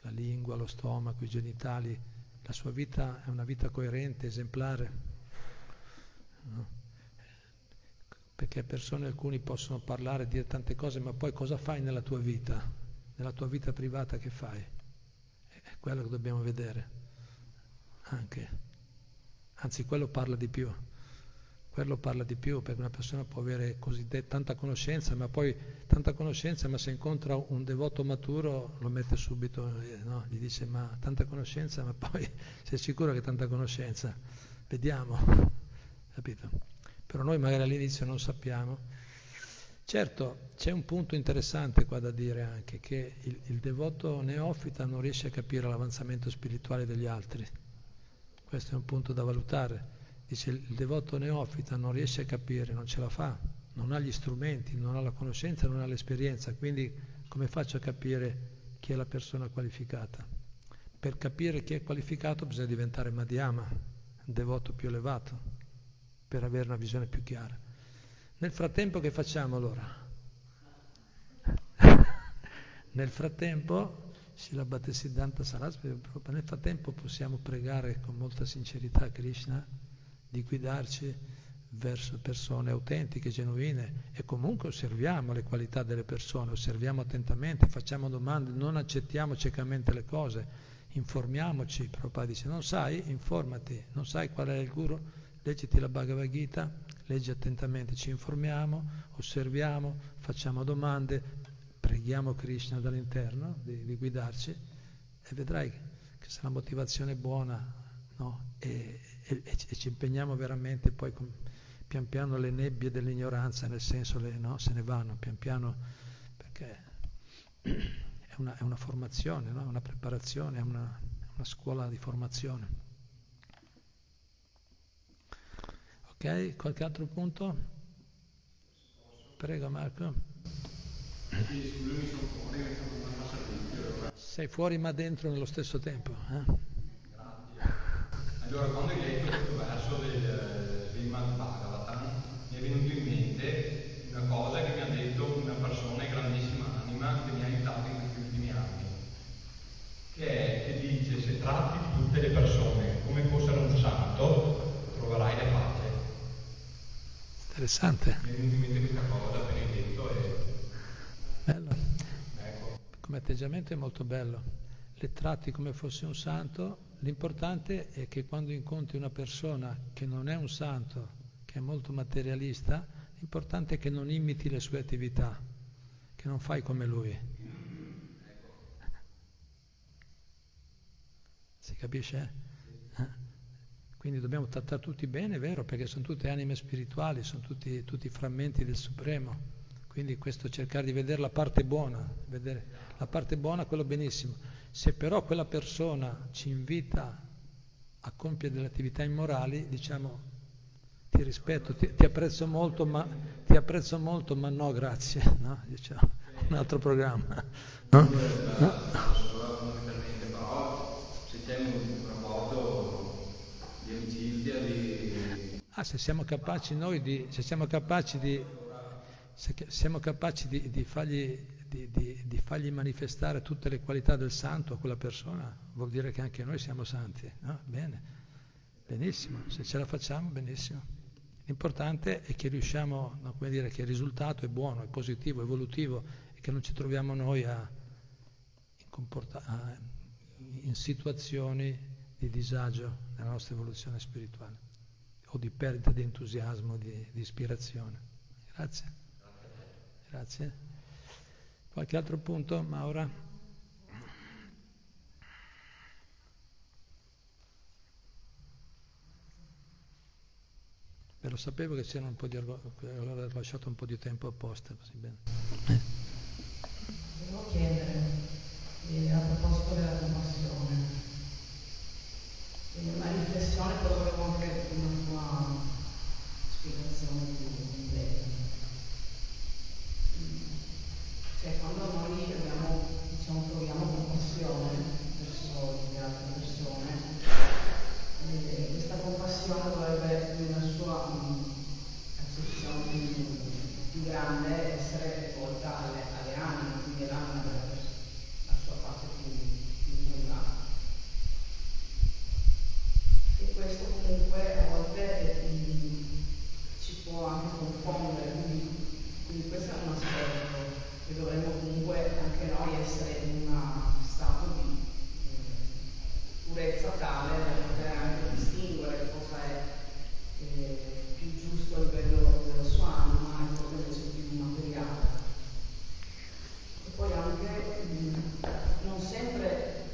la lingua, lo stomaco, i genitali, la sua vita è una vita coerente, esemplare. Perché persone, alcuni possono parlare, dire tante cose, ma poi cosa fai nella tua vita? Nella tua vita privata che fai? È quello che dobbiamo vedere anche. Anzi, quello parla di più. Quello parla di più perché una persona può avere così tanta conoscenza, ma poi tanta conoscenza, ma se incontra un devoto maturo lo mette subito, eh, no? gli dice ma tanta conoscenza, ma poi sei sicuro che tanta conoscenza? Vediamo, capito? Però noi magari all'inizio non sappiamo. Certo, c'è un punto interessante qua da dire anche, che il, il devoto neofita non riesce a capire l'avanzamento spirituale degli altri questo è un punto da valutare. Dice il devoto neofita non riesce a capire, non ce la fa, non ha gli strumenti, non ha la conoscenza, non ha l'esperienza, quindi come faccio a capire chi è la persona qualificata? Per capire chi è qualificato bisogna diventare Madhyama, devoto più elevato, per avere una visione più chiara. Nel frattempo che facciamo allora? Nel frattempo Srila Bhattisiddhanta Sarasvati, nel frattempo possiamo pregare con molta sincerità Krishna di guidarci verso persone autentiche, genuine e comunque osserviamo le qualità delle persone, osserviamo attentamente, facciamo domande, non accettiamo ciecamente le cose, informiamoci, Prabhupada dice non sai, informati, non sai qual è il guru, leggiti la Bhagavad Gita, leggi attentamente, ci informiamo, osserviamo, facciamo domande, preghiamo Krishna dall'interno di, di guidarci e vedrai che la motivazione buona no? e, e, e, ci impegniamo veramente poi con, pian piano le nebbie dell'ignoranza, nel senso le, no? se ne vanno pian piano perché è una, è una formazione, no? una preparazione, è una, una scuola di formazione. Ok, qualche altro punto? Prego Marco. Sei fuori ma dentro nello stesso tempo. Eh?
Allora, quando hai letto questo verso del, del Bhagavatam, mi è venuto in mente una cosa che mi ha detto una persona di grandissima anima che mi ha aiutato in questi ultimi anni, che è che dice se tratti tutte le persone come fossero un santo, troverai la pace.
Interessante.
Mi è venuta in mente questa cosa appena hai detto e
Bello. Ecco. Come atteggiamento è molto bello. Le tratti come fosse un santo. L'importante è che quando incontri una persona che non è un santo, che è molto materialista, l'importante è che non imiti le sue attività, che non fai come lui. Si capisce? Eh? Quindi dobbiamo trattare tutti bene, è vero, perché sono tutte anime spirituali, sono tutti, tutti frammenti del Supremo. Quindi questo cercare di vedere la parte buona, vedere la parte buona, quello benissimo. Se però quella persona ci invita a compiere delle attività immorali, diciamo ti rispetto, ti, ti, apprezzo, molto, ma, ti apprezzo molto, ma no, grazie. No? Diciamo, un altro programma. No? No? Ah, se siamo capaci noi di, se siamo capaci di siamo capaci di, di, fargli, di, fargli, manifestare tutte le qualità del santo a quella persona, vuol dire che anche noi siamo santi. No? Bene, benissimo, se ce la facciamo, benissimo. L'importante è che riusciamo, no, come dire, che il risultato è buono, è positivo, è evolutivo e che non ci troviamo noi a, in, in situazioni di disagio nella nostra evoluzione spirituale o di perdita di entusiasmo, di, di ispirazione. Grazie. Grazie. Qualche altro punto, Maura? Beh, lo sapevo che c'era un po' di allora ho lasciato un po' di tempo apposta, così bene. Eh.
Volevo chiedere eh, a proposito della compassione, eh, una riflessione, però volevo anche una tua spiegazione più breve. Cioè, quando noi abbiamo, diciamo, proviamo compassione verso le altre persone, eh, questa compassione dovrebbe, nella sua um, accezione più, più, grande, essere volta alle, alle anime, quindi all'anima della persona, la sua parte più, più pura. E questo comunque a volte eh, ci può anche confondere, quindi, quindi questo è un aspetto che dovremmo comunque anche noi essere in uno stato di eh, purezza tale da poter anche distinguere cosa è eh, più giusto a livello della sua anima e cosa invece più materiale. E poi anche mh, non sempre,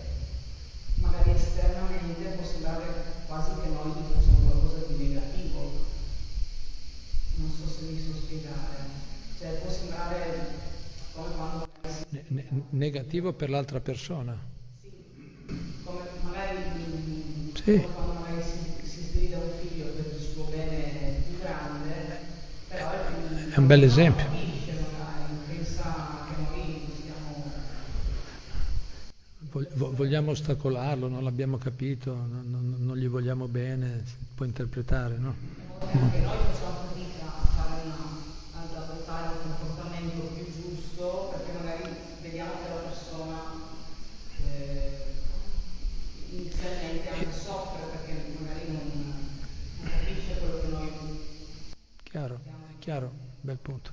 magari esternamente, può sembrare quasi che noi facciamo qualcosa di negativo. Non so se mi so spiegare. Cioè può sembrare come quando
ne- ne- negativo per l'altra persona.
sì, come magari,
Sì.
come quando magari si, si sgrida un figlio per il suo bene più grande, però
È un bel esempio. Vogliamo ostacolarlo, non l'abbiamo capito, non, non- non gli vogliamo bene, si può interpretare, no?
anche noi facciamo fatica a fare una, ad adottare un comportamento più giusto perché magari vediamo che la persona eh, inizialmente anche soffre perché magari non, non capisce quello che noi
Chiaro, è chiaro, bel punto.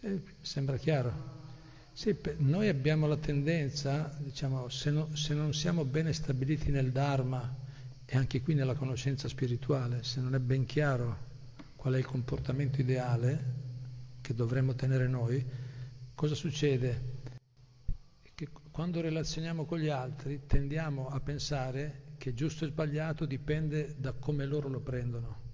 Eh, sembra chiaro. Sì, noi abbiamo la tendenza, diciamo, se, no- se non siamo bene stabiliti nel Dharma e anche qui nella conoscenza spirituale, se non è ben chiaro qual è il comportamento ideale che dovremmo tenere noi, cosa succede? Che quando relazioniamo con gli altri tendiamo a pensare che giusto e sbagliato dipende da come loro lo prendono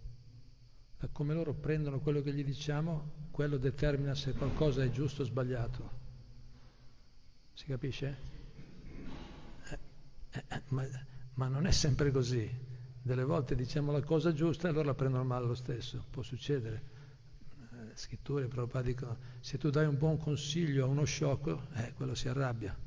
come loro prendono quello che gli diciamo, quello determina se qualcosa è giusto o sbagliato. Si capisce? Eh, eh, eh, ma, ma non è sempre così. Delle volte diciamo la cosa giusta e loro la prendono male lo stesso, può succedere. Eh, scritture, Prabhupada dicono, se tu dai un buon consiglio a uno sciocco, eh, quello si arrabbia.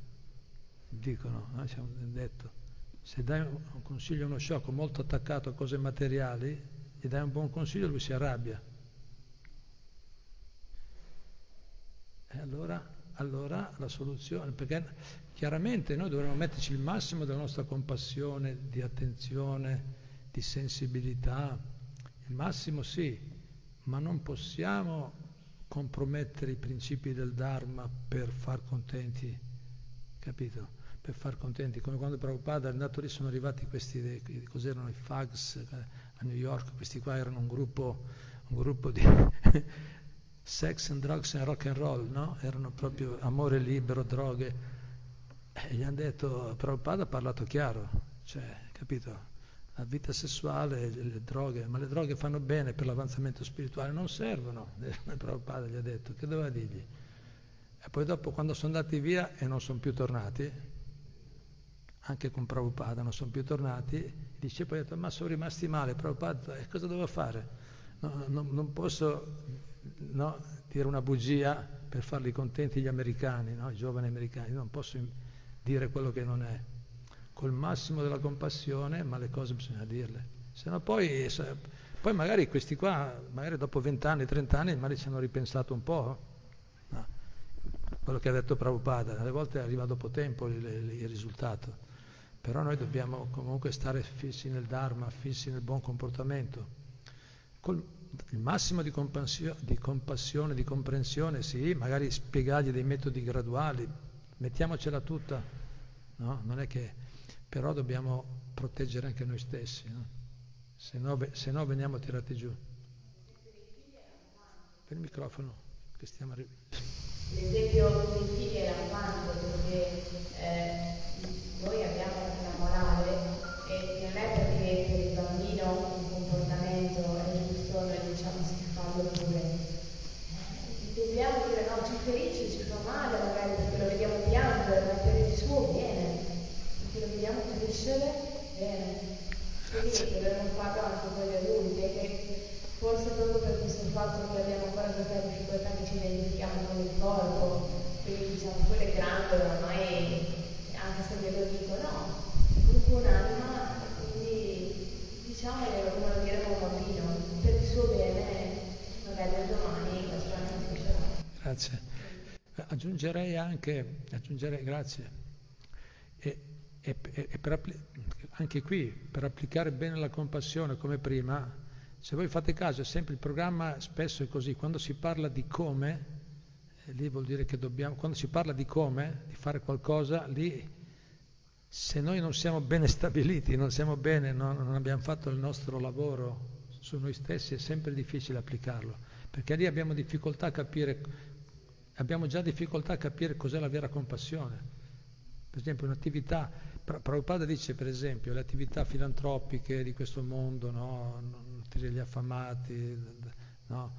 Dicono, no? C'è detto. Se dai un consiglio a uno sciocco molto attaccato a cose materiali, gli dai un buon consiglio, lui si arrabbia. E allora, allora la soluzione, perché chiaramente noi dovremmo metterci il massimo della nostra compassione, di attenzione, di sensibilità, il massimo sì, ma non possiamo compromettere i principi del Dharma per far contenti, capito? Per far contenti, come quando Prabhupada è andato lì sono arrivati questi, cos'erano i Fags eh, a New York, questi qua erano un gruppo, un gruppo di sex and drugs and rock and roll, no? Erano proprio amore libero, droghe. E gli hanno detto, Prabhupada ha parlato chiaro, cioè, capito? La vita sessuale, le, droghe, ma le droghe fanno bene per l'avanzamento spirituale, non servono, Prabhupada gli ha detto, che doveva dirgli? E poi dopo quando sono andati via e non sono più tornati, anche con Prabhupada non sono più tornati, i discepoli hanno detto ma sono rimasti male, Prabhupada e cosa devo fare? No, no, non posso no, dire una bugia per farli contenti gli americani, i giovani americani, non posso dire quello che non è, col massimo della compassione, ma le cose bisogna dirle, se no poi, poi magari questi qua, magari dopo 20 anni, 30 anni, magari ci hanno ripensato un po', quello che ha detto Prabhupada, alle volte arriva dopo tempo il, il risultato. Però noi dobbiamo comunque stare fissi nel Dharma, fissi nel buon comportamento. Col il massimo di, di compassione, di comprensione, sì, magari spiegargli dei metodi graduali, mettiamocela tutta, no? Non è che... Però dobbiamo proteggere anche noi stessi, no? Se no, se no veniamo tirati giù. Per il microfono, che stiamo arrivando.
L'esempio figli è lampante perché eh, noi abbiamo una morale e non è perché per il bambino un comportamento è sì, che dovremmo farlo anche con gli adulti e che forse proprio per questo fatto che abbiamo ancora che ci identifichiamo con il corpo, quindi diciamo è grande ormai, anche se ve lo dico, no, comunque un'anima, quindi diciamoglielo come lo diremo a un bambino, per il suo bene, magari domani la sua anima.
Grazie. Aggiungerei anche, aggiungerei, grazie, e, e, e per, anche qui, per applicare bene la compassione come prima, se voi fate caso, è sempre il programma spesso è così, quando si parla di come, eh, lì vuol dire che dobbiamo, quando si parla di come, di fare qualcosa, lì se noi non siamo bene stabiliti, non siamo bene, non, non abbiamo fatto il nostro lavoro su noi stessi, è sempre difficile applicarlo, perché lì abbiamo difficoltà a capire, abbiamo già difficoltà a capire cos'è la vera compassione. Per esempio un'attività, Prabhupada dice per esempio le attività filantropiche di questo mondo, no? Nutri gli affamati, no?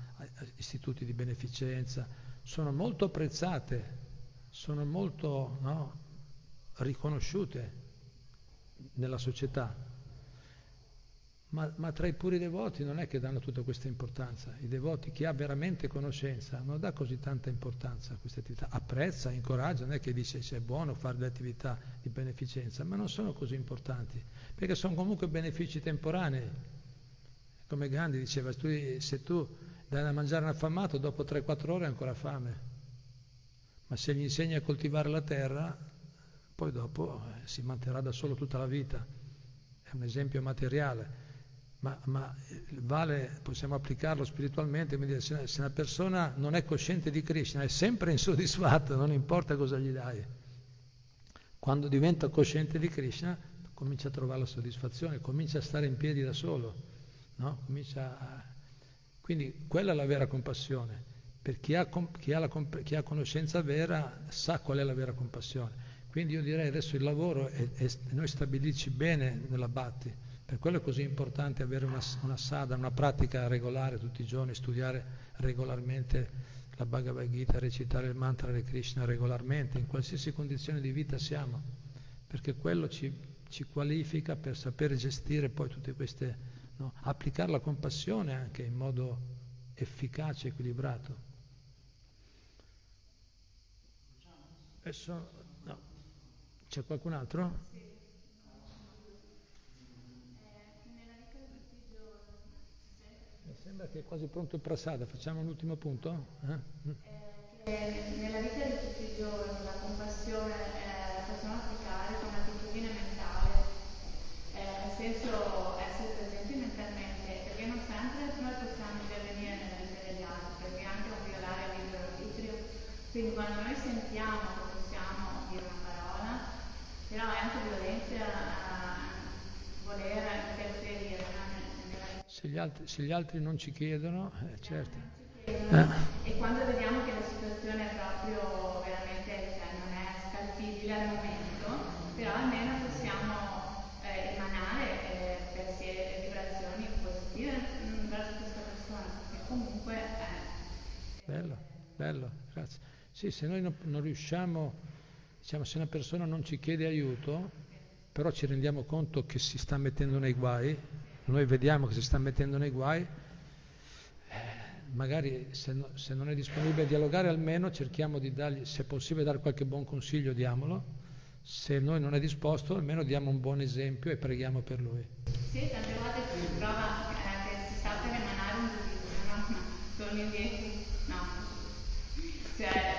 istituti di beneficenza, sono molto apprezzate, sono molto no? riconosciute nella società, ma, ma, tra i puri devoti non è che danno tutta questa importanza. I devoti, chi ha veramente conoscenza, non dà così tanta importanza a queste attività. Apprezza, incoraggia, non è che dice se è buono fare le attività di beneficenza, ma non sono così importanti, perché sono comunque benefici temporanei. Come Gandhi diceva, se tu dai da mangiare un affamato, dopo 3-4 ore hai ancora fame. Ma se gli insegni a coltivare la terra, poi dopo eh, si manterrà da solo tutta la vita. È un esempio materiale ma, ma vale, possiamo applicarlo spiritualmente, dire, se, se una persona non è cosciente di Krishna è sempre insoddisfatta, non importa cosa gli dai. Quando diventa cosciente di Krishna comincia a trovare la soddisfazione, comincia a stare in piedi da solo. No? A... Quindi quella è la vera compassione. Per chi ha, chi, ha la, chi ha, conoscenza vera sa qual è la vera compassione. Quindi io direi adesso il lavoro è, noi stabilirci bene nella Bhatti per quello è così importante avere una, una sada, una pratica regolare tutti i giorni, studiare regolarmente la Bhagavad Gita, recitare il mantra di Krishna regolarmente, in qualsiasi condizione di vita siamo, perché quello ci, ci qualifica per sapere gestire poi tutte queste, no? applicare la compassione anche in modo efficace, equilibrato. Adesso, no. C'è qualcun altro? Sembra che è quasi pronto il prasada, facciamo l'ultimo punto?
Eh? Eh, nella vita di tutti i giorni la compassione eh, la possiamo applicare come attitudine mentale, eh, nel senso essere presenti mentalmente, perché non sempre noi possiamo intervenire nella vita degli altri, perché anche un violare il libero arbitrio, quindi quando noi sentiamo che possiamo dire una parola, però è anche violenza voler interferire
se gli altri, se gli altri non ci chiedono, eh, certo.
Eh. E quando vediamo che la situazione è proprio veramente, cioè, non è scalfibile al momento, però almeno possiamo eh, emanare eh, pensieri e vibrazioni positive mm, verso questa persona, che comunque è...
Bello, bello, grazie. Sì, se noi non, non riusciamo, diciamo, se una persona non ci chiede aiuto, però ci rendiamo conto che si sta mettendo nei guai, noi vediamo che si sta mettendo nei guai, eh, magari se, no, se, non è disponibile a dialogare almeno cerchiamo di dargli, se è possibile dare qualche buon consiglio diamolo, se noi non è disposto almeno diamo un buon esempio e preghiamo per lui.
Sì, tante volte si trova eh, che si sta per emanare un giudizio, no? torni indietro, no. Cioè,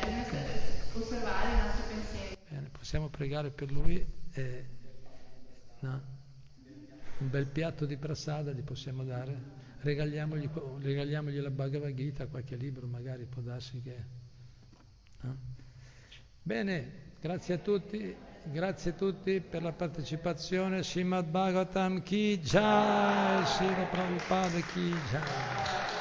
osservare i nostri pensieri.
Bene, possiamo pregare per lui. Eh, no un bel piatto di prasada gli possiamo dare, regaliamogli, regaliamogli la Bhagavad Gita, qualche libro magari può darsi che... No? Bene, grazie a tutti, grazie a tutti per la partecipazione, Srimad Bhagavatam Ki Jai, Sri Prabhupada Ki Jai.